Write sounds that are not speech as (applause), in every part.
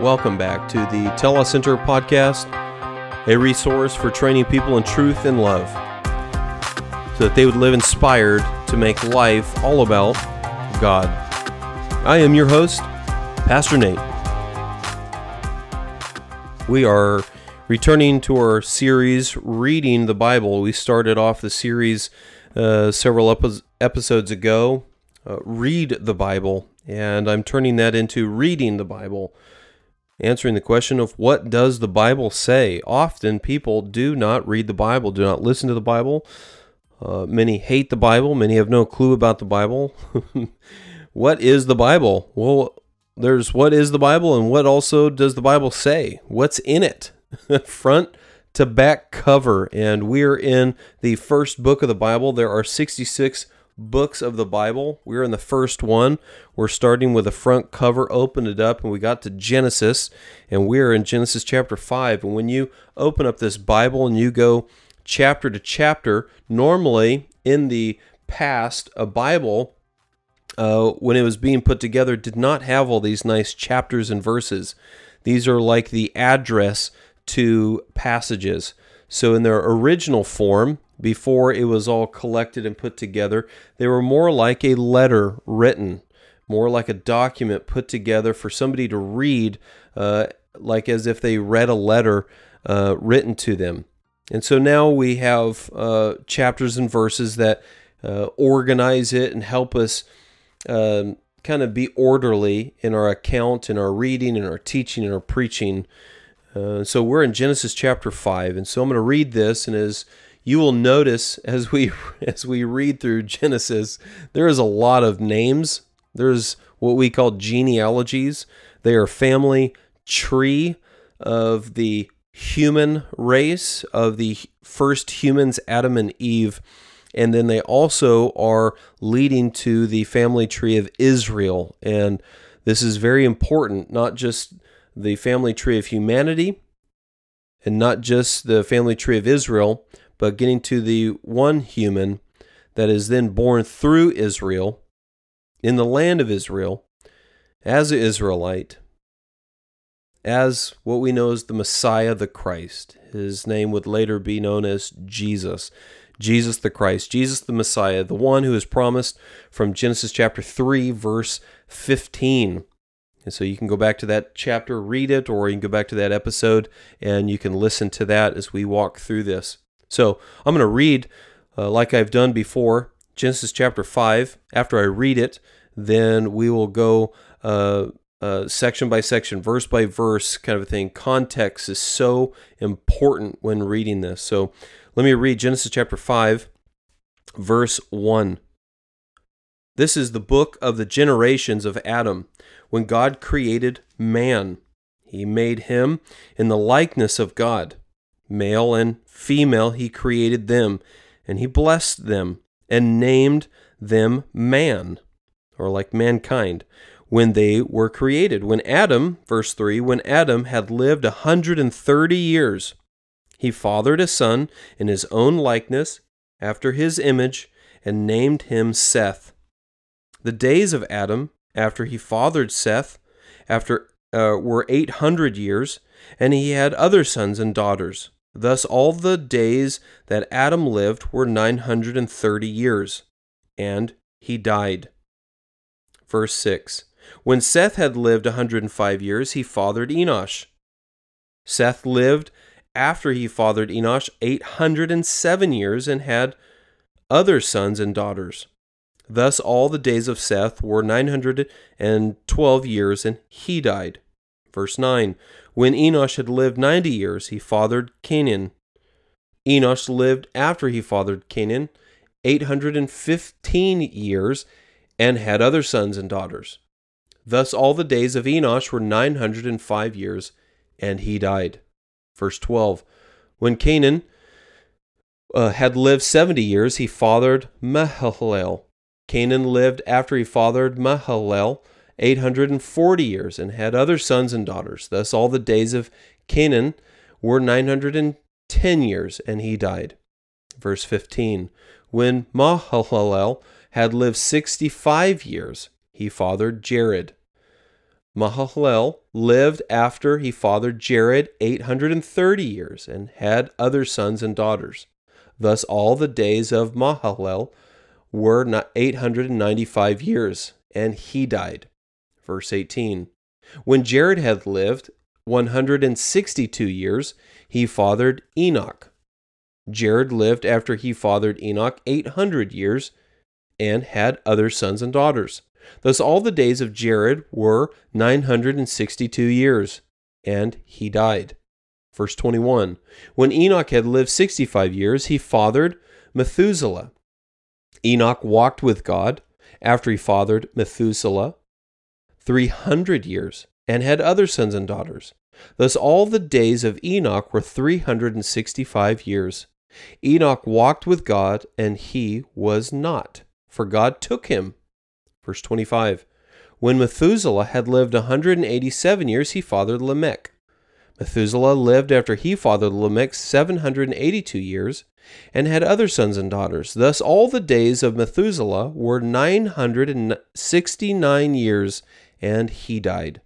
Welcome back to the Tell Us Telecenter podcast, a resource for training people in truth and love so that they would live inspired to make life all about God. I am your host, Pastor Nate. We are returning to our series, Reading the Bible. We started off the series uh, several epi- episodes ago, uh, Read the Bible, and I'm turning that into Reading the Bible answering the question of what does the Bible say? Often people do not read the Bible, do not listen to the Bible. Uh, many hate the Bible, many have no clue about the Bible. (laughs) what is the Bible? Well, there's what is the Bible and what also does the Bible say? What's in it? (laughs) Front to back cover. And we're in the first book of the Bible. There are 66 books of the Bible. We're in the first one. We're starting with the front cover, open it up, and we got to Genesis, and we're in Genesis chapter 5. And when you open up this Bible and you go chapter to chapter, normally in the past, a Bible, uh, when it was being put together, did not have all these nice chapters and verses. These are like the address to passages. So, in their original form, before it was all collected and put together. They were more like a letter written, more like a document put together for somebody to read, uh, like as if they read a letter uh, written to them. And so now we have uh, chapters and verses that uh, organize it and help us um, kind of be orderly in our account, in our reading, in our teaching, in our preaching. Uh, so we're in Genesis chapter 5. And so I'm going to read this, and as you will notice as we (laughs) as we read through Genesis, there is a lot of names. There's what we call genealogies. They are family tree of the human race of the first humans, Adam and Eve. And then they also are leading to the family tree of Israel. And this is very important, not just the family tree of humanity and not just the family tree of Israel, but getting to the one human that is then born through Israel in the land of Israel as an Israelite, as what we know as the Messiah, the Christ. His name would later be known as Jesus. Jesus the Christ, Jesus the Messiah, the one who is promised from Genesis chapter 3, verse 15. And so you can go back to that chapter, read it, or you can go back to that episode and you can listen to that as we walk through this. So I'm going to read, uh, like I've done before, Genesis chapter 5. After I read it, then we will go uh, uh, section by section, verse by verse, kind of a thing. Context is so important when reading this. So let me read Genesis chapter 5, verse 1. This is the book of the generations of Adam, when God created man. He made him in the likeness of God. Male and female, he created them, and he blessed them and named them man, or like mankind, when they were created. When Adam, verse 3, when Adam had lived a 130 years, he fathered a son in his own likeness, after his image, and named him Seth. The days of Adam, after he fathered Seth, after uh, were 800 years, and he had other sons and daughters. Thus all the days that Adam lived were 930 years, and he died. Verse 6 When Seth had lived a 105 years, he fathered Enosh. Seth lived after he fathered Enosh 807 years and had other sons and daughters. Thus all the days of Seth were 912 years, and he died. Verse 9 when Enosh had lived ninety years, he fathered Kenan. Enosh lived after he fathered Kenan 815 years and had other sons and daughters. Thus all the days of Enosh were 905 years, and he died. Verse 12 When Kenan uh, had lived 70 years, he fathered Mahalalel. Kenan lived after he fathered Mahalalel 840 years and had other sons and daughters. Thus, all the days of Kenan were 910 years, and he died. Verse 15 When Mahalalel had lived 65 years, he fathered Jared. Mahalalel lived after he fathered Jared 830 years and had other sons and daughters. Thus, all the days of Mahalalel were 895 years, and he died. Verse 18 When Jared had lived 162 years, he fathered Enoch. Jared lived after he fathered Enoch 800 years and had other sons and daughters. Thus all the days of Jared were 962 years, and he died. Verse 21 When Enoch had lived 65 years, he fathered Methuselah. Enoch walked with God after he fathered Methuselah 300 years and had other sons and daughters. Thus all the days of Enoch were 365 years. Enoch walked with God, and he was not, for God took him. Verse 25 When Methuselah had lived a 187 years, he fathered Lamech. Methuselah lived after he fathered Lamech 782 years and had other sons and daughters. Thus all the days of Methuselah were 969 years, and he died.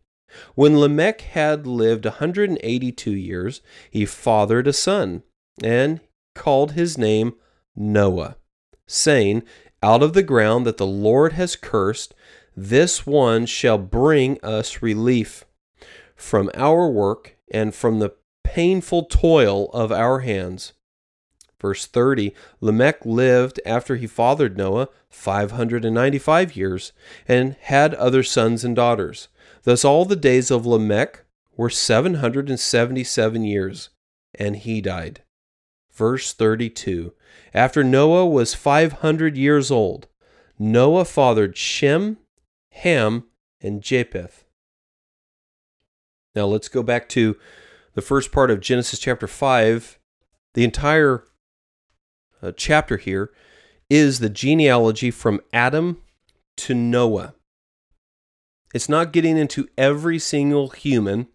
When Lamech had lived a 182 years, he fathered a son, and called his name Noah, saying, Out of the ground that the Lord has cursed, this one shall bring us relief from our work and from the painful toil of our hands. Verse 30 Lamech lived after he fathered Noah 595 years and had other sons and daughters. Thus all the days of Lamech were 777 years, and he died. Verse 32 After Noah was 500 years old, Noah fathered Shem, Ham, and Japheth. Now let's go back to the first part of Genesis chapter 5. The entire uh, chapter here is the genealogy from Adam to Noah. It's not getting into every single human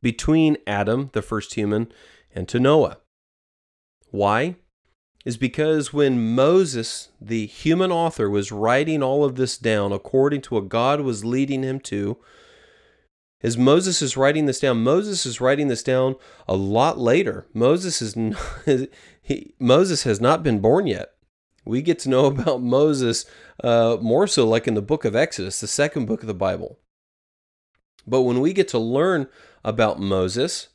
between Adam, the first human, and to Noah. Why? Is because when Moses, the human author, was writing all of this down according to what God was leading him to, as Moses is writing this down, Moses is writing this down a lot later. Moses is not, (laughs) he, Moses has not been born yet. We get to know about Moses uh, more so like in the book of Exodus, the second book of the Bible. But when we get to learn about Moses,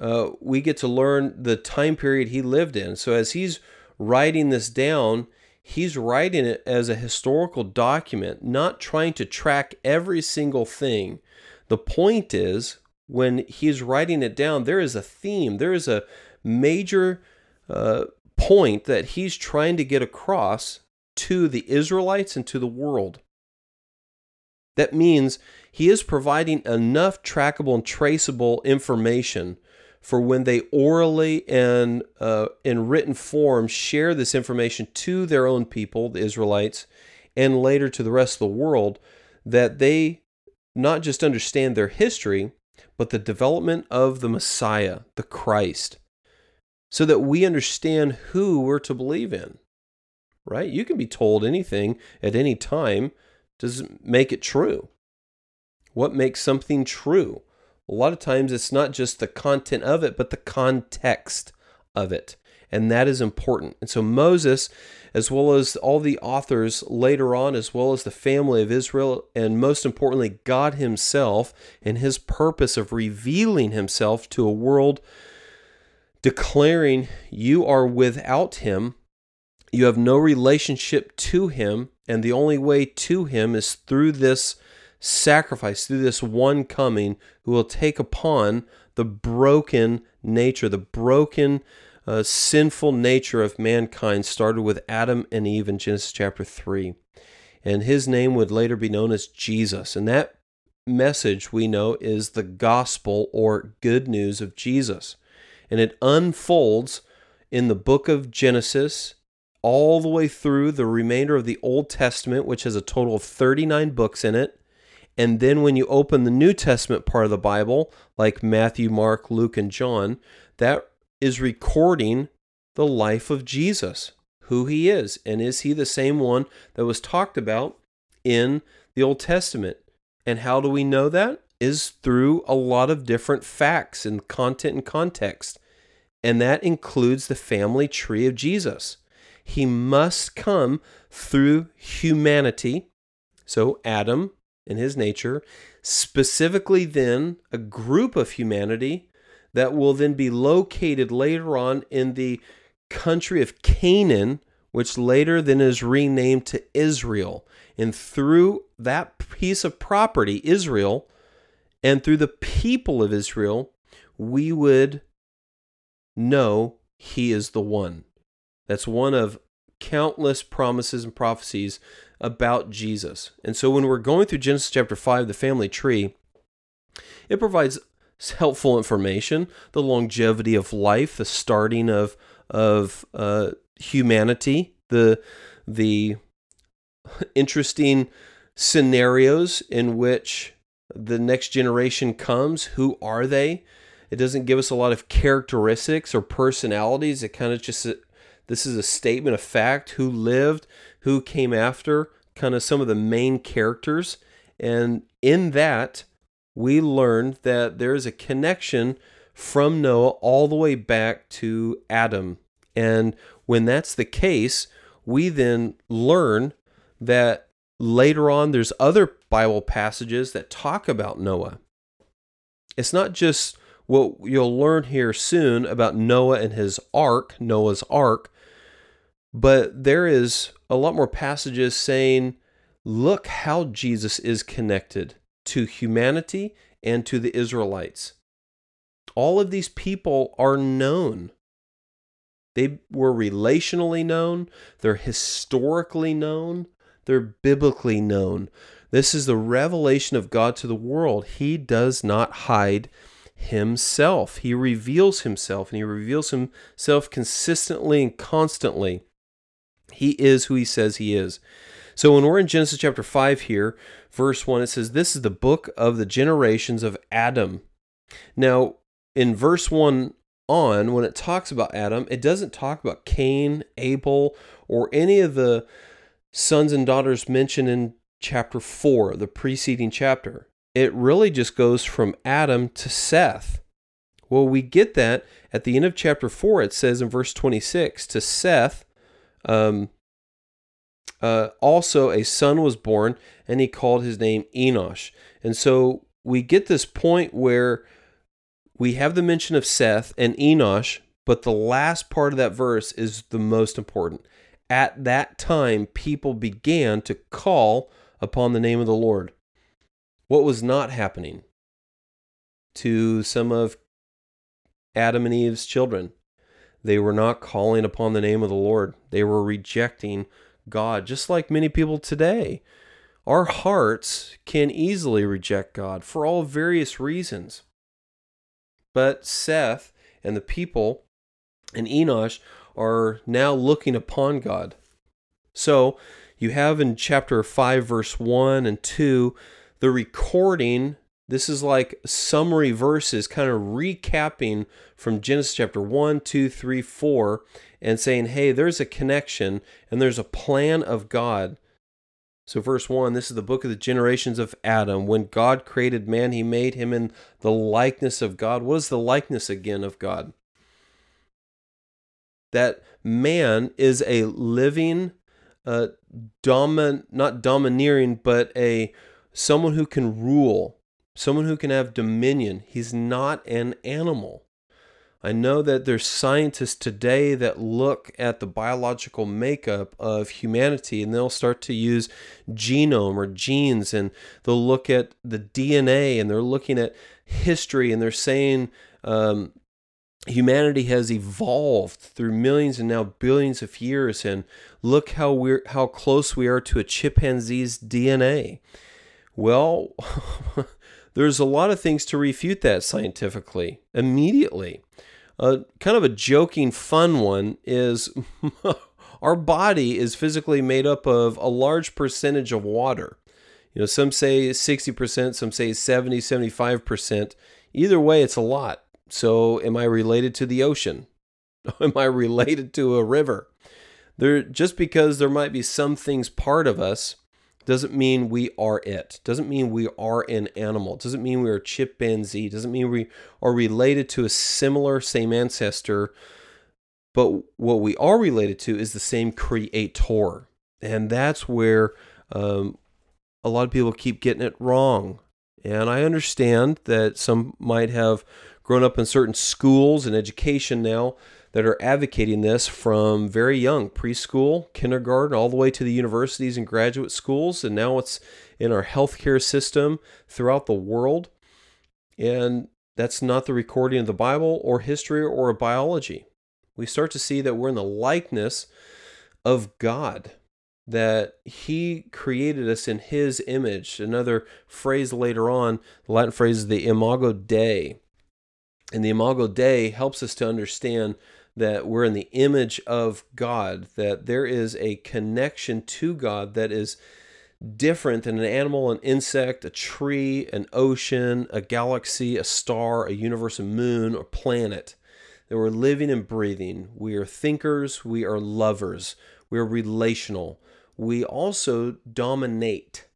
uh, we get to learn the time period he lived in. So as he's writing this down, he's writing it as a historical document, not trying to track every single thing. The point is, when he's writing it down, there is a theme, there is a major uh, point that he's trying to get across to the Israelites and to the world. That means he is providing enough trackable and traceable information for when they orally and uh, in written form share this information to their own people, the Israelites, and later to the rest of the world, that they not just understand their history, but the development of the Messiah, the Christ, so that we understand who we're to believe in. Right? You can be told anything at any time doesn't make it true. What makes something true? A lot of times it's not just the content of it, but the context of it. And that is important. And so Moses, as well as all the authors later on, as well as the family of Israel, and most importantly, God Himself, and His purpose of revealing Himself to a world declaring you are without him, you have no relationship to him, and the only way to him is through this sacrifice, through this one coming who will take upon the broken nature, the broken, uh, sinful nature of mankind, started with Adam and Eve in Genesis chapter 3. And his name would later be known as Jesus. And that message we know is the gospel or good news of Jesus and it unfolds in the book of Genesis all the way through the remainder of the Old Testament, which has a total of 39 books in it. And then when you open the New Testament part of the Bible, like Matthew, Mark, Luke, and John, that is recording the life of Jesus, who he is. And is he the same one that was talked about in the Old Testament? And how do we know that? Is through a lot of different facts and content and context. And that includes the family tree of Jesus. He must come through humanity. So, Adam in his nature, specifically, then a group of humanity that will then be located later on in the country of Canaan, which later then is renamed to Israel. And through that piece of property, Israel, and through the people of Israel, we would know he is the one. That's one of countless promises and prophecies about Jesus. And so when we're going through Genesis chapter 5, the family tree, it provides helpful information, the longevity of life, the starting of of uh, humanity, the the interesting scenarios in which the next generation comes. Who are they? It doesn't give us a lot of characteristics or personalities. It kind of just this is a statement of fact. Who lived? Who came after? Kind of some of the main characters, and in that we learned that there is a connection from Noah all the way back to Adam. And when that's the case, we then learn that later on there's other Bible passages that talk about Noah. It's not just what you'll learn here soon about Noah and his ark, Noah's ark, but there is a lot more passages saying, look how Jesus is connected to humanity and to the Israelites. All of these people are known. They were relationally known, they're historically known, they're biblically known. This is the revelation of God to the world. He does not hide himself. He reveals himself and he reveals himself consistently and constantly. He is who he says he is. So when we're in Genesis chapter 5 here, verse 1, it says, This is the book of the generations of Adam. Now, in verse 1 on, when it talks about Adam, it doesn't talk about Cain, Abel, or any of the sons and daughters mentioned in chapter 4, the preceding chapter. It really just goes from Adam to Seth. Well, we get that at the end of chapter 4. It says in verse 26 to Seth, um, uh, also a son was born, and he called his name Enosh. And so we get this point where we have the mention of Seth and Enosh, but the last part of that verse is the most important. At that time, people began to call upon the name of the Lord. What was not happening to some of Adam and Eve's children? They were not calling upon the name of the Lord. They were rejecting God, just like many people today. Our hearts can easily reject God for all various reasons. But Seth and the people and Enosh are now looking upon God. So you have in chapter 5, verse 1 and 2, the recording. This is like summary verses, kind of recapping from Genesis chapter 1, 2, 3, 4, and saying, hey, there's a connection and there's a plan of God. So, verse 1 this is the book of the generations of Adam. When God created man, he made him in the likeness of God. What is the likeness again of God? That man is a living, uh, domin- not domineering, but a someone who can rule, someone who can have dominion. He's not an animal. I know that there's scientists today that look at the biological makeup of humanity and they'll start to use genome or genes and they'll look at the DNA and they're looking at history and they're saying um, humanity has evolved through millions and now billions of years and look how we're how close we are to a chimpanzee's DNA. Well, (laughs) there's a lot of things to refute that scientifically immediately a kind of a joking, fun one is (laughs) our body is physically made up of a large percentage of water. You know, some say 60%, some say 70, 75%. Either way, it's a lot. So, am I related to the ocean? (laughs) am I related to a river? There just because there might be some things part of us doesn't mean we are it. Doesn't mean we are an animal. Doesn't mean we are chimpanzee. Doesn't mean we are related to a similar same ancestor. But what we are related to is the same creator. And that's where um, a lot of people keep getting it wrong. And I understand that some might have grown up in certain schools and education now that are advocating this from very young, preschool, kindergarten, all the way to the universities and graduate schools. And now it's in our healthcare system throughout the world. And that's not the recording of the Bible or history or biology. We start to see that we're in the likeness of God, that He created us in His image. Another phrase later on, the Latin phrase is the imago Dei. And the imago Dei helps us to understand that we're in the image of God, that there is a connection to God that is different than an animal, an insect, a tree, an ocean, a galaxy, a star, a universe, a moon, or planet. That we're living and breathing. We are thinkers, we are lovers, we are relational. We also dominate.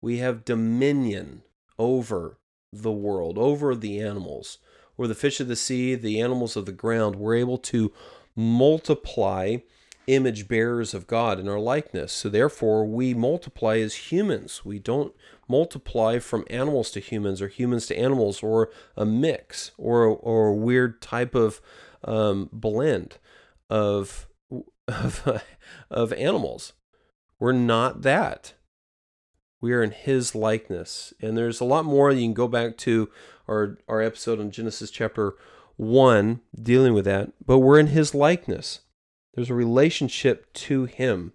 We have dominion over the world, over the animals or the fish of the sea, the animals of the ground, we're able to multiply image bearers of God in our likeness. So therefore, we multiply as humans. We don't multiply from animals to humans or humans to animals or a mix or or a weird type of um, blend of (laughs) of, of animals. We're not that. We are in His likeness, and there's a lot more you can go back to our, our episode on Genesis chapter 1 dealing with that, but we're in his likeness. There's a relationship to him.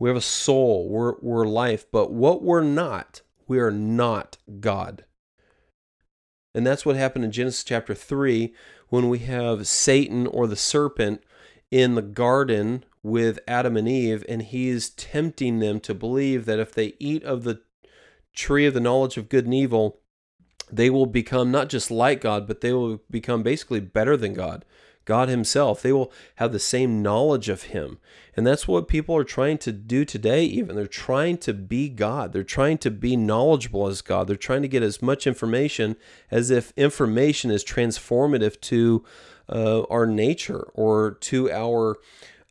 We have a soul, we're, we're life, but what we're not, we are not God. And that's what happened in Genesis chapter 3 when we have Satan or the serpent in the garden with Adam and Eve, and he's tempting them to believe that if they eat of the tree of the knowledge of good and evil, they will become not just like God, but they will become basically better than God. God Himself. They will have the same knowledge of Him. And that's what people are trying to do today, even. They're trying to be God. They're trying to be knowledgeable as God. They're trying to get as much information as if information is transformative to uh, our nature or to our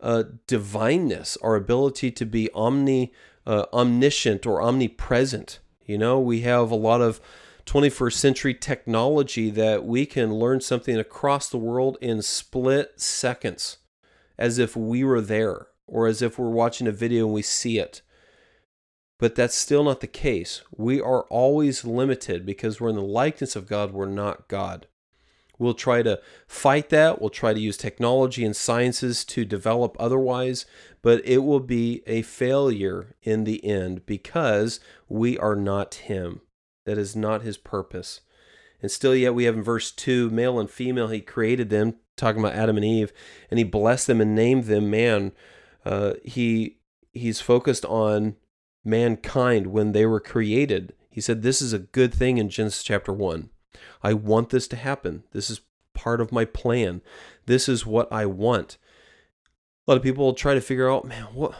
uh, divineness, our ability to be omni, uh, omniscient or omnipresent. You know, we have a lot of 21st century technology that we can learn something across the world in split seconds as if we were there or as if we're watching a video and we see it. But that's still not the case. We are always limited because we're in the likeness of God, we're not God. We'll try to fight that. We'll try to use technology and sciences to develop otherwise, but it will be a failure in the end because we are not Him. That is not his purpose. And still, yet, we have in verse 2 male and female, he created them, talking about Adam and Eve, and he blessed them and named them man. Uh, he He's focused on mankind when they were created. He said, This is a good thing in Genesis chapter 1. I want this to happen. This is part of my plan. This is what I want. A lot of people try to figure out, man, what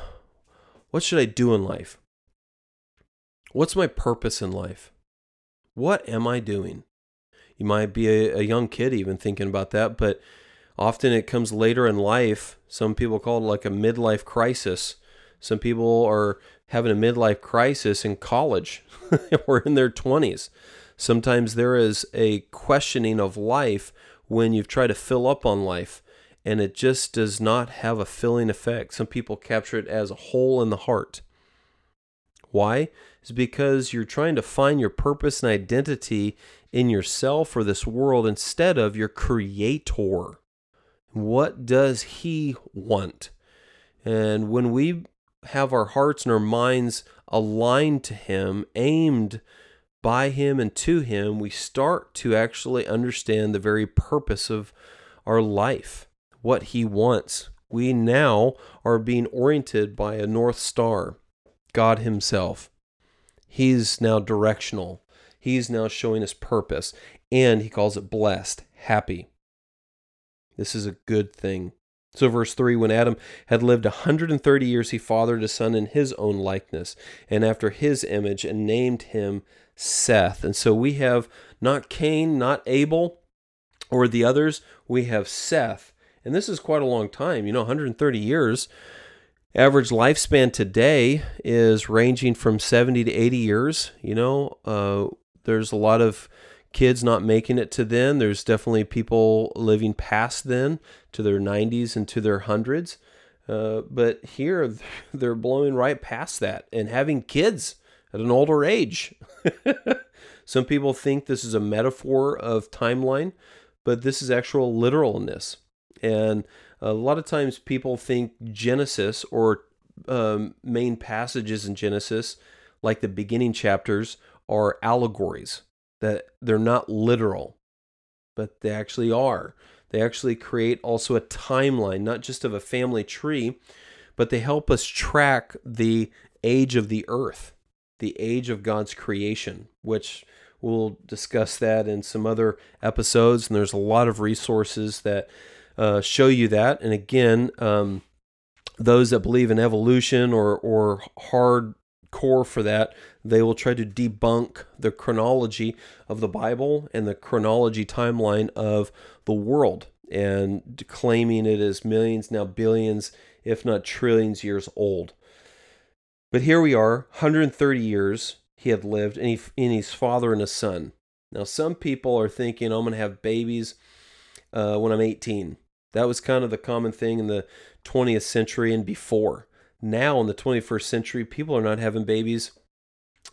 what should I do in life? What's my purpose in life? What am I doing? You might be a, a, young kid even thinking about that, but often it comes later in life. Some people call it like a midlife crisis. Some people are having a midlife crisis in college (laughs) or in their 20s. Sometimes there is a questioning of life when you've tried to fill up on life and it just does not have a filling effect. Some people capture it as a hole in the heart. Why? Is because you're trying to find your purpose and identity in yourself or this world instead of your creator. What does he want? And when we have our hearts and our minds aligned to him, aimed by him and to him, we start to actually understand the very purpose of our life, what he wants. We now are being oriented by a North Star. God Himself. He's now directional. He's now showing us purpose. And He calls it blessed, happy. This is a good thing. So, verse 3 when Adam had lived a 130 years, he fathered a son in his own likeness and after his image and named him Seth. And so we have not Cain, not Abel, or the others, we have Seth. And this is quite a long time, you know, 130 years. Average lifespan today is ranging from 70 to 80 years. You know, uh, there's a lot of kids not making it to then. There's definitely people living past then to their 90s and to their hundreds. Uh, but here (laughs) they're blowing right past that and having kids at an older age. (laughs) Some people think this is a metaphor of timeline, but this is actual literalness. And a lot of times people think Genesis or um, main passages in Genesis, like the beginning chapters, are allegories that they're not literal, but they actually are. They actually create also a timeline, not just of a family tree, but they help us track the age of the earth, the age of God's creation, which we'll discuss that in some other episodes. And there's a lot of resources that uh, show you that. And again, um, those that believe in evolution or, or hard core for that, they will try to debunk the chronology of the Bible and the chronology timeline of the world and claiming it is millions, now billions, if not trillions years old. But here we are, 130 years he had lived, and, he, and father and a son. Now, some people are thinking, I'm going to have babies uh, when I'm 18. That was kind of the common thing in the 20th century and before now in the 21st century, people are not having babies,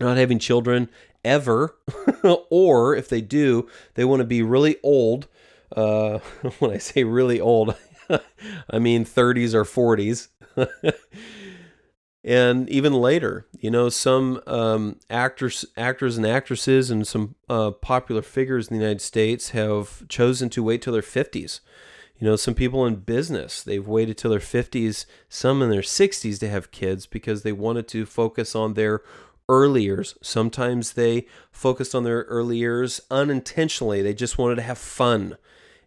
not having children ever, (laughs) or if they do, they want to be really old. Uh, (laughs) when I say really old, (laughs) I mean 30s or 40s. And even later, you know, some um, actors, actors and actresses, and some uh, popular figures in the United States have chosen to wait till their 50s you know, some people in business, they've waited till their 50s, some in their 60s to have kids because they wanted to focus on their early years. Sometimes they focused on their early years unintentionally. They just wanted to have fun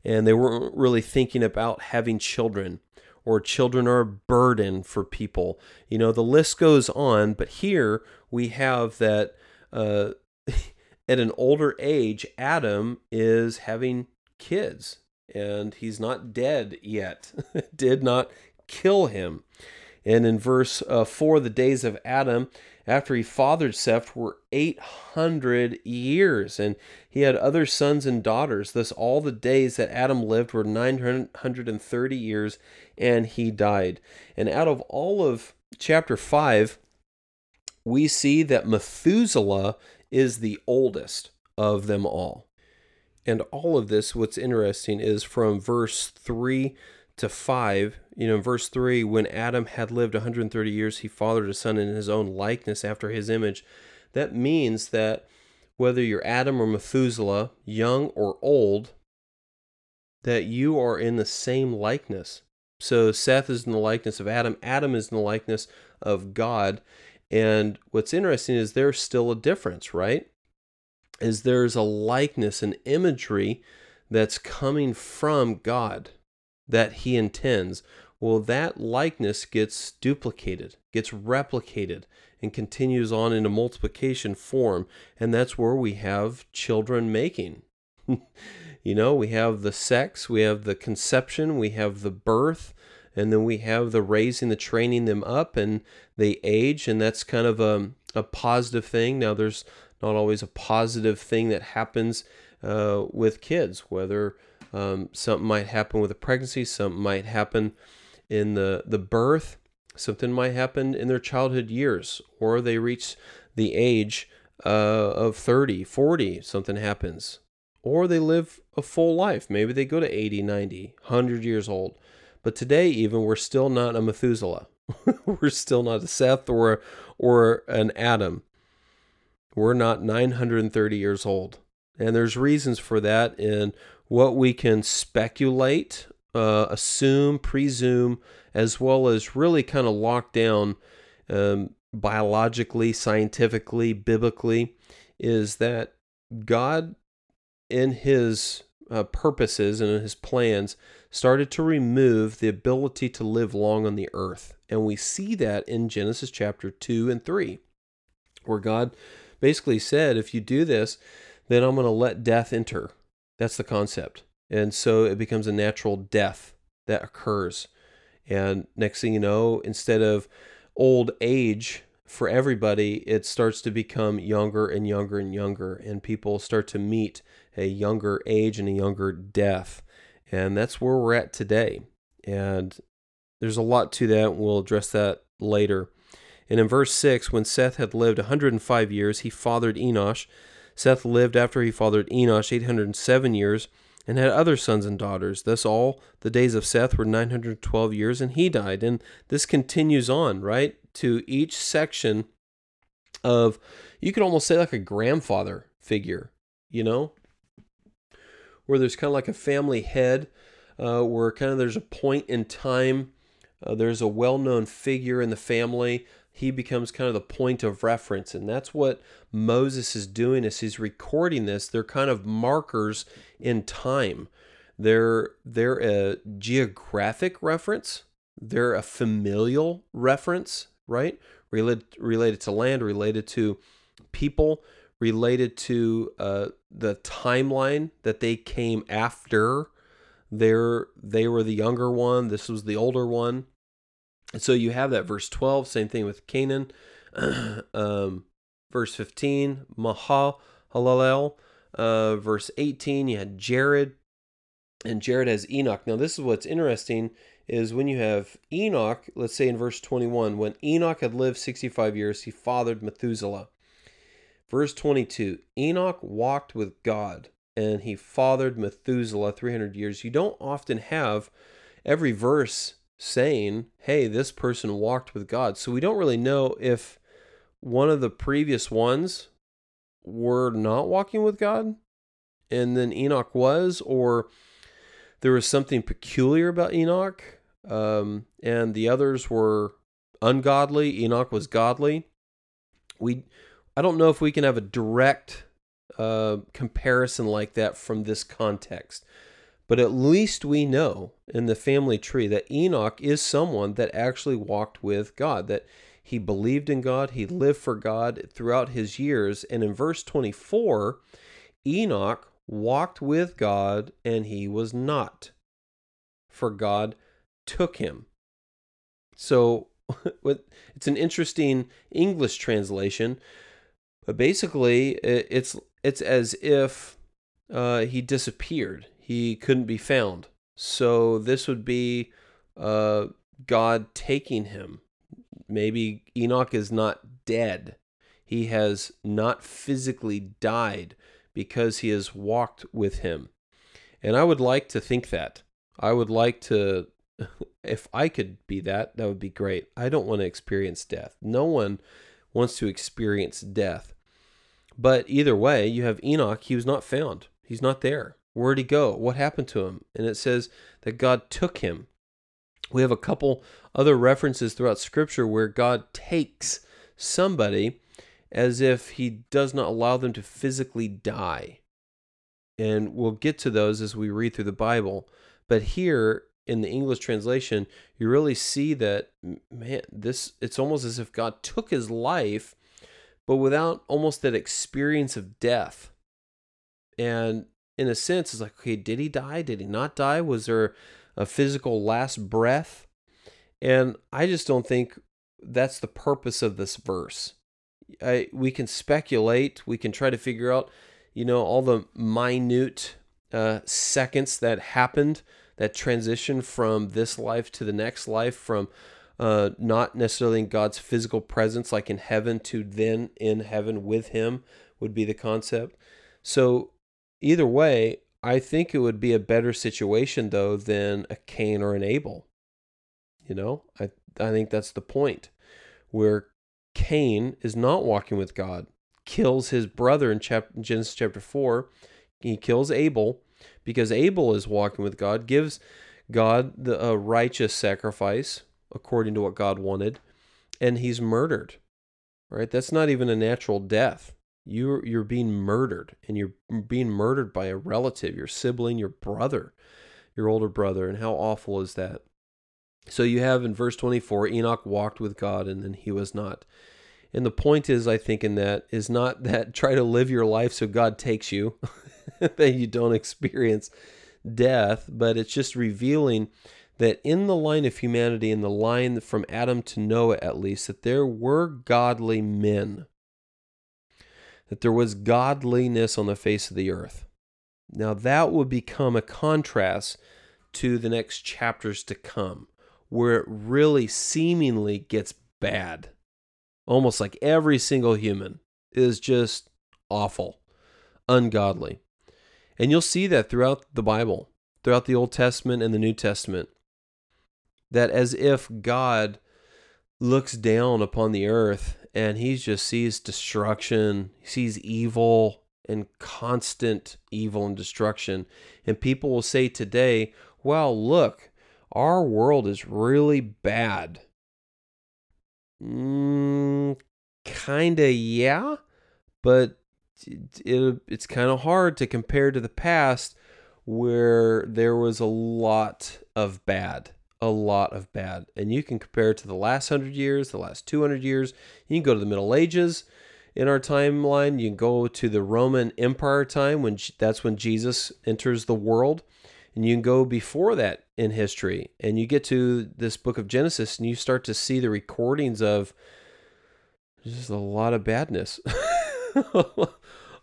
and they weren't really thinking about having children or children are a burden for people. You know, the list goes on, but here we have that uh, (laughs) at an older age, Adam is having kids and he's not dead yet. (laughs) Did not kill him. And in verse uh, 4, the days of Adam after he fathered Seth were 800 years, and he had other sons and daughters. Thus, all the days that Adam lived were 930 years, and he died. And out of all of chapter 5, we see that Methuselah is the oldest of them all. And all of this, what's interesting is from verse 3 to 5. You know, in verse 3, when Adam had lived 130 years, he fathered a son in his own likeness after his image. That means that whether you're Adam or Methuselah, young or old, that you are in the same likeness. So Seth is in the likeness of Adam, Adam is in the likeness of God. And what's interesting is there's still a difference, right? is there's a likeness, an imagery that's coming from God that He intends. Well, that likeness gets duplicated, gets replicated, and continues on in a multiplication form. And that's where we have children making. (laughs) you know, we have the sex, we have the conception, we have the birth, and then we have the raising, the training them up, and they age, and that's kind of a, a positive thing. Now, there's not always a positive thing that happens uh, with kids, whether um, something might happen with a pregnancy, something might happen in the, the birth, something might happen in their childhood years, or they reach the age uh, of 30, 40, something happens. Or they live a full life. Maybe they go to 80, 90, 100 years old. But today, even, we're still not a Methuselah. (laughs) we're still not a Seth or, or an Adam. We're not 930 years old. And there's reasons for that in what we can speculate, uh, assume, presume, as well as really kind of lock down um, biologically, scientifically, biblically, is that God, in His uh, purposes and his plans started to remove the ability to live long on the earth. And we see that in Genesis chapter 2 and 3, where God basically said, if you do this, then I'm going to let death enter. That's the concept. And so it becomes a natural death that occurs. And next thing you know, instead of old age for everybody, it starts to become younger and younger and younger, and people start to meet a younger age and a younger death. And that's where we're at today. And there's a lot to that. We'll address that later. And in verse 6, when Seth had lived 105 years, he fathered Enosh. Seth lived after he fathered Enosh 807 years and had other sons and daughters. Thus, all the days of Seth were 912 years, and he died. And this continues on, right, to each section of, you could almost say like a grandfather figure, you know, where there's kind of like a family head, uh, where kind of there's a point in time, uh, there's a well known figure in the family. He becomes kind of the point of reference. And that's what Moses is doing as he's recording this. They're kind of markers in time. They're they're a geographic reference. They're a familial reference, right? Related related to land, related to people, related to uh, the timeline that they came after. They're they were the younger one. This was the older one. So you have that verse 12, same thing with Kenan. (clears throat) um, verse 15, Mahalalel. Uh, verse 18, you had Jared, and Jared has Enoch. Now, this is what's interesting is when you have Enoch, let's say in verse 21, when Enoch had lived 65 years, he fathered Methuselah. Verse 22, Enoch walked with God and he fathered Methuselah 300 years. You don't often have every verse saying, hey, this person walked with God. So we don't really know if one of the previous ones were not walking with God and then Enoch was, or there was something peculiar about Enoch um, and the others were ungodly. Enoch was godly. We, I don't know if we can have a direct uh, comparison like that from this context. But at least we know in the family tree that Enoch is someone that actually walked with God, that he believed in God, he lived for God throughout his years. And in verse 24, Enoch walked with God and he was not, for God took him. So (laughs) it's an interesting English translation, but basically it's it's as if uh, he disappeared he couldn't be found. So this would be uh, God taking him. Maybe Enoch is not dead. He has not physically died because he has walked with him. And I would like to think that. I would like to, (laughs) if I could be that, that would be great. I don't want to experience death. No one wants to experience death. But either way, you have Enoch. He was not found, he's not there. Where'd he go? What happened to him? And it says that God took him. We have a couple other references throughout Scripture where God takes somebody as if he does not allow them to physically die. And we'll get to those as we read through the Bible. But here in the English translation, you really see that man, this it's almost as if God took his life, but without almost that experience of death. And in a sense, it's like, okay, did he die? Did he not die? Was there a physical last breath? And I just don't think that's the purpose of this verse. I, we can speculate, we can try to figure out, you know, all the minute uh, seconds that happened, that transition from this life to the next life, from uh, not necessarily in God's physical presence, like in heaven, to then in heaven with Him, would be the concept. So Either way, I think it would be a better situation though than a Cain or an Abel. You know, I I think that's the point where Cain is not walking with God, kills his brother in chapter, Genesis chapter 4. He kills Abel because Abel is walking with God, gives God the a righteous sacrifice according to what God wanted, and he's murdered. Right? That's not even a natural death. You're you're being murdered, and you're being murdered by a relative, your sibling, your brother, your older brother, and how awful is that? So you have in verse 24, Enoch walked with God, and then he was not. And the point is, I think, in that is not that (laughs) try to live your life so God takes you, (laughs) that you don't experience death, but it's just revealing that in the line of humanity, in the line from Adam to Noah at least, that there were godly men, that there was godliness on the face of the earth. Now, that would become a contrast to the next chapters to come, where it really seemingly gets bad. Almost like every single human is just awful, ungodly. And you'll see that throughout the Bible, throughout the Old Testament and the New Testament that as if God looks down upon the earth and he just sees destruction, he sees evil and constant evil and destruction. And people will say today, well, look, our world is really bad. Mm, kinda, yeah, but it, it it's kind of hard to compare to the past where there was a lot of bad a lot of bad. And you can compare it to the last 100 years, the last 200 years. You can go to the Middle Ages in our timeline. You can go to the Roman Empire time when that's when Jesus enters the world. And you can go before that in history and you get to this book of Genesis and you start to see the recordings of just a lot of badness. (laughs)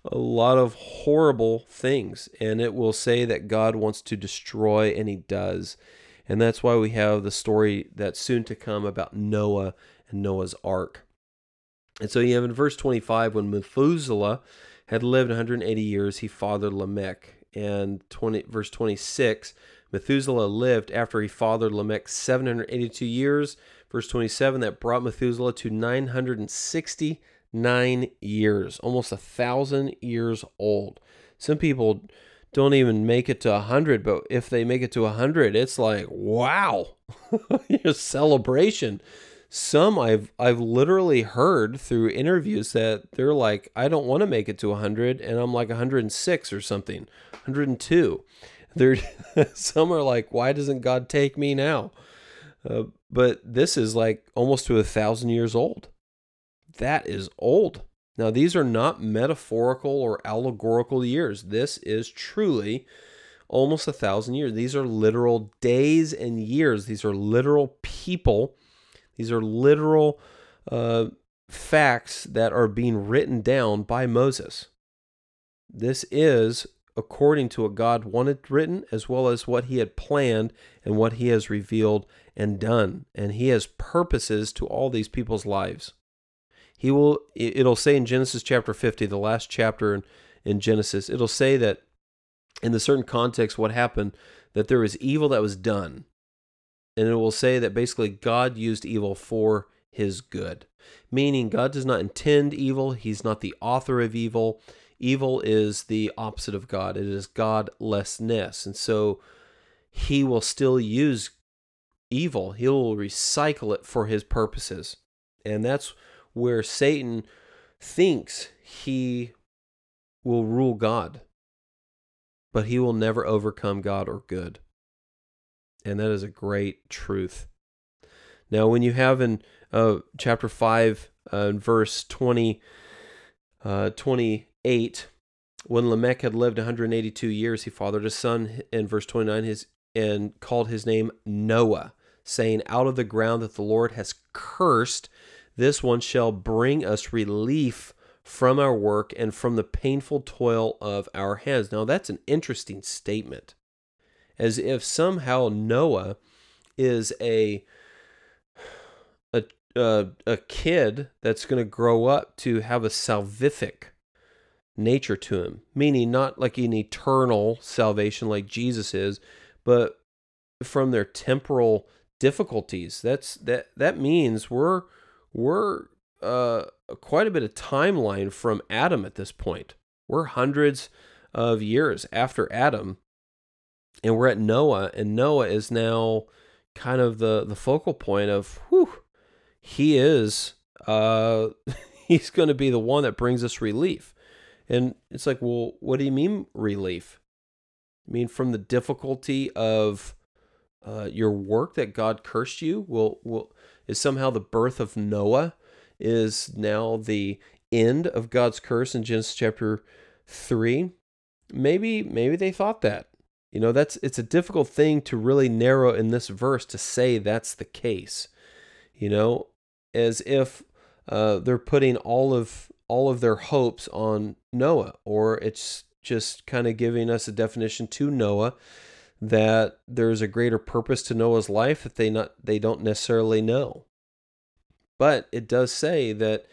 a lot of horrible things. And it will say that God wants to destroy, and He does. And that's why we have the story that's soon to come about Noah and Noah's ark. And so you have in verse 25, when Methuselah had lived 180 years, he fathered Lamech. And 20, verse 26, Methuselah lived after he fathered Lamech 782 years. Verse 27, that brought Methuselah to 969 years, almost a thousand years old. Some people don't even make it to 100 but if they make it to 100 it's like wow (laughs) a celebration. Some i've i've literally heard through interviews that they're like i don't want to make it to 100 and i'm like 106 or something 102 they're (laughs) some are like why doesn't god take me now? Uh, but this is like almost to a thousand years old. That is old now, these are not metaphorical or allegorical years. This is truly almost a thousand years. These are literal days and years. These are literal people. These are literal uh, facts that are being written down by Moses. This is according to what God wanted written, as well as what He had planned and what He has revealed and done. And He has purposes to all these people's lives. He will it'll say in Genesis chapter 50, the last chapter in, in Genesis, it'll say that in the certain context what happened that there was evil that was done. And it will say that basically God used evil for his good. Meaning God does not intend evil, he's not the author of evil. Evil is the opposite of God. It is godlessness. And so he will still use evil. He will recycle it for his purposes. And that's where Satan thinks he will rule God, but he will never overcome God or good. And that is a great truth. Now, when you have in uh, chapter 5, uh, verse 20, uh, 28, when Lamech had lived 182 years, he fathered a son. In verse 29, his and called his name Noah, saying, Out of the ground that the Lord has cursed, this one shall bring us relief from our work and from the painful toil of our hands. Now, that's an interesting statement. As if somehow Noah is a a a, kid that's going to grow up to have a salvific nature to him, meaning not like an eternal salvation like Jesus is, but from their temporal difficulties. That's that that means we're we're uh, quite a bit of timeline from Adam at this point. We're hundreds of years after Adam, and we're at Noah, and Noah is now kind of the the focal point of he is uh (laughs) He's going to be the one that brings us relief. And it's like, well, what do you mean relief? I mean, from the difficulty of uh, your work that God cursed you? Will will is somehow the birth of Noah is now the end of God's curse in Genesis chapter three? Maybe maybe they thought that. You know, that's it's a difficult thing to really narrow in this verse to say that's the case. You know, as if uh, they're putting all of all of their hopes on Noah, or it's just kind of giving us a definition to Noah that there's a greater purpose to Noah's life that they not they don't necessarily know. But it does say that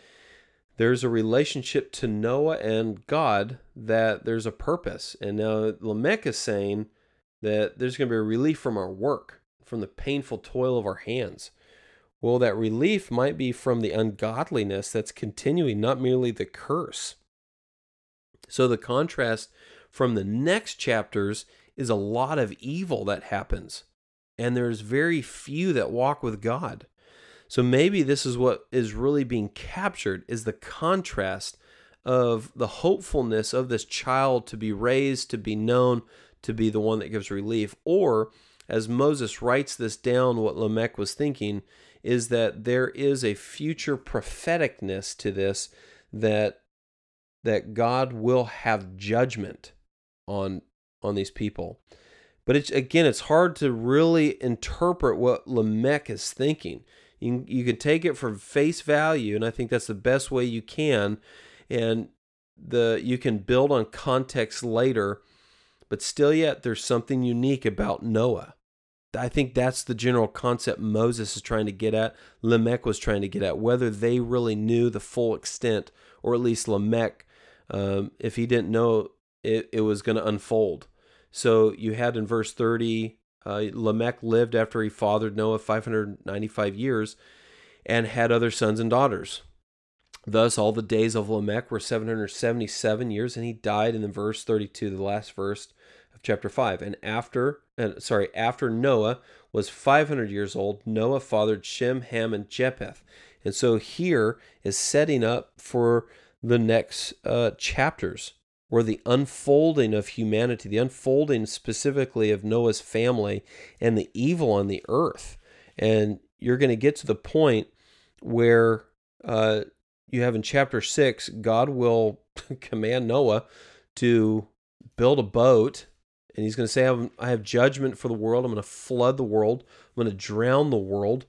there's a relationship to Noah and God that there's a purpose. And now Lamech is saying that there's going to be a relief from our work, from the painful toil of our hands. Well, that relief might be from the ungodliness that's continuing, not merely the curse. So the contrast from the next chapters is a lot of evil that happens, and there's very few that walk with God. So maybe this is what is really being captured is the contrast of the hopefulness of this child to be raised, to be known, to be the one that gives relief. Or, as Moses writes this down, what Lamech was thinking is that there is a future propheticness to this that that God will have judgment on on these people. But it's again, it's hard to really interpret what Lamech is thinking. You, you can take it for face value, and I think that's the best way you can. And the you can build on context later, but still yet there's something unique about Noah. I think that's the general concept Moses is trying to get at, Lamech was trying to get at, whether they really knew the full extent, or at least Lamech, um, if he didn't know it, it was going to unfold. So you had in verse 30, uh, Lamech lived after he fathered Noah 595 years and had other sons and daughters. Thus, all the days of Lamech were 777 years, and he died in the verse 32, the last verse of chapter 5. And after, uh, sorry, after Noah was 500 years old, Noah fathered Shem, Ham, and Japheth. And so here is setting up for the next uh, chapters or the unfolding of humanity, the unfolding specifically of Noah's family and the evil on the earth. And you're going to get to the point where uh, you have in chapter six, God will (laughs) command Noah to build a boat. And he's going to say, I have judgment for the world. I'm going to flood the world. I'm going to drown the world.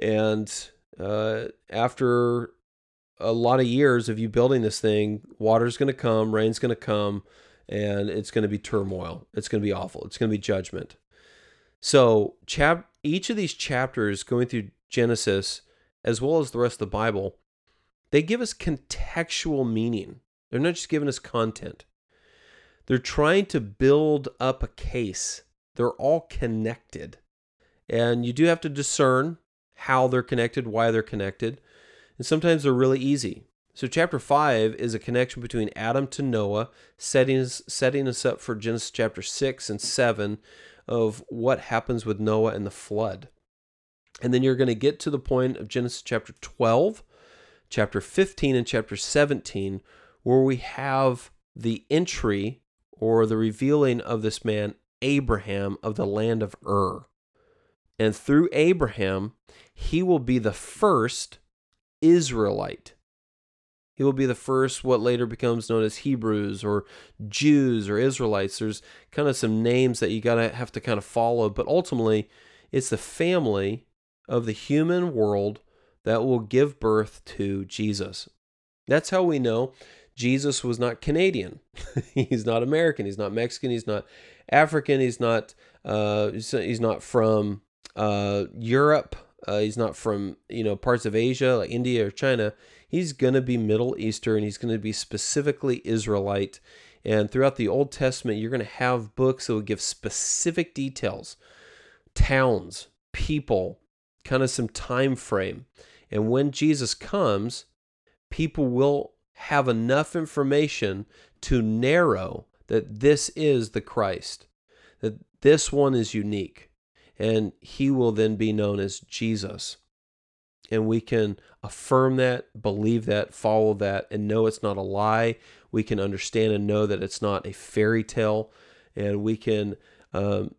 And uh, after a lot of years of you building this thing, water's going to come, rain's going to come, and it's going to be turmoil. It's going to be awful. It's going to be judgment. So, chap each of these chapters going through Genesis as well as the rest of the Bible, they give us contextual meaning. They're not just giving us content. They're trying to build up a case. They're all connected. And you do have to discern how they're connected, why they're connected and sometimes they're really easy. So, chapter 5 is a connection between Adam to Noah, setting us, setting us up for Genesis chapter 6 and 7 of what happens with Noah and the flood. And then you're going to get to the point of Genesis chapter 12, chapter 15, and chapter 17, where we have the entry or the revealing of this man, Abraham, of the land of Ur. And through Abraham, he will be the first Israelite. He will be the first, what later becomes known as Hebrews or Jews or Israelites. There's kind of some names that you gotta have to kind of follow, but ultimately, it's the family of the human world that will give birth to Jesus. That's how we know Jesus was not Canadian. (laughs) he's not American. He's not Mexican. He's not African. He's not. Uh, he's not from uh, Europe. Uh, he's not from you know parts of Asia like India or China. He's going to be Middle Eastern. He's going to be specifically Israelite. And throughout the Old Testament, you're going to have books that will give specific details, towns, people, kind of some time frame. And when Jesus comes, people will have enough information to narrow that this is the Christ, that this one is unique and he will then be known as Jesus. and we can affirm that, believe that, follow that, and know it's not a lie. We can understand and know that it's not a fairy tale, and we can um,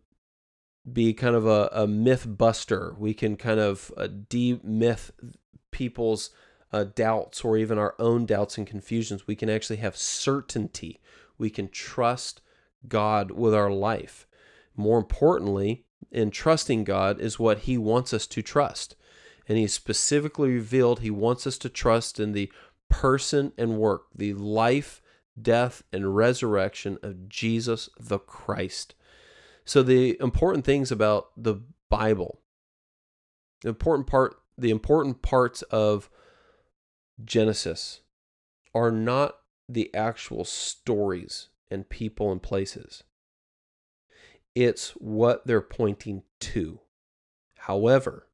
be kind of a, a, myth buster. We can kind of uh, demyth people's uh, doubts or even our own doubts and confusions. We can actually have certainty. We can trust God with our life. More importantly, in trusting God is what He wants us to trust. And He specifically revealed He wants us to trust in the person and work, the life, death, and resurrection of Jesus the Christ. So, the important things about the Bible, the important part, the important parts of Genesis are not the actual stories and people and places. It's what they're pointing to. However,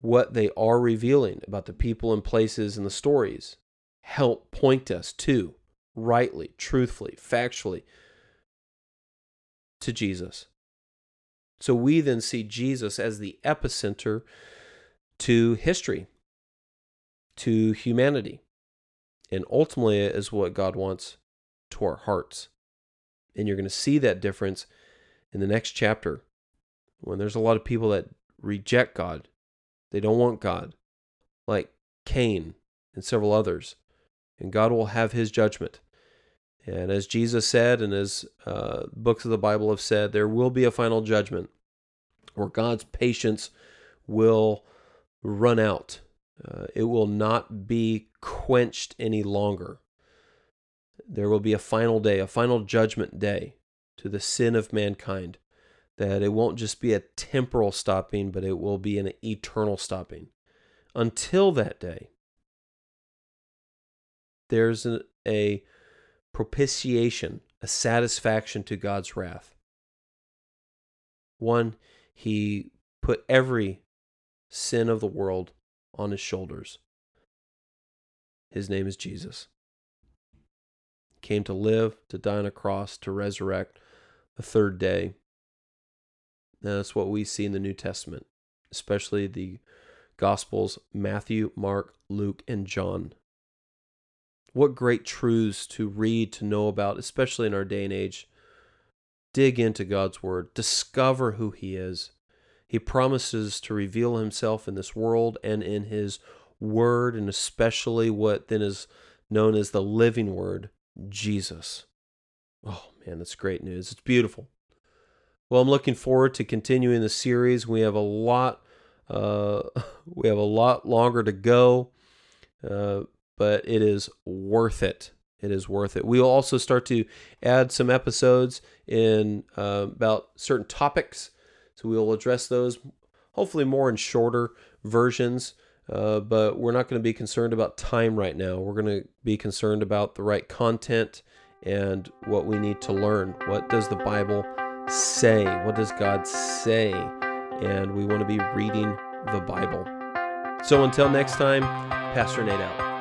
what they are revealing about the people and places and the stories help point us to, rightly, truthfully, factually, to Jesus. So we then see Jesus as the epicenter to history, to humanity, and ultimately is what God wants to our hearts. And you're going to see that difference in the next chapter when there's a lot of people that reject God. They don't want God, like Cain and several others. And God will have his judgment. And as Jesus said, and as uh, books of the Bible have said, there will be a final judgment where God's patience will run out. Uh, it will not be quenched any longer. There will be a final day, a final judgment day to the sin of mankind. That it won't just be a temporal stopping, but it will be an eternal stopping. Until that day, there's a, a propitiation, a satisfaction to God's wrath. One, he put every sin of the world on his shoulders. His name is Jesus. Came to live, to die on a cross, to resurrect the third day. That's what we see in the New Testament, especially the Gospels Matthew, Mark, Luke, and John. What great truths to read, to know about, especially in our day and age. Dig into God's Word, discover who He is. He promises to reveal Himself in this world and in His Word, and especially what then is known as the living Word, Jesus. Oh man, that's great news. It's beautiful. Well, I'm looking forward to continuing the series. We have a lot, uh, (laughs) we have a lot longer to go. Uh, but it is worth it. It is worth it. We'll also start to add some episodes in uh, about certain topics. So we will address those hopefully more in shorter versions. Uh, but we're not going to be concerned about time right now. We're going to be concerned about the right content and what we need to learn. What does the Bible say? What does God say? And we want to be reading the Bible. So until next time, Pastor Nate out.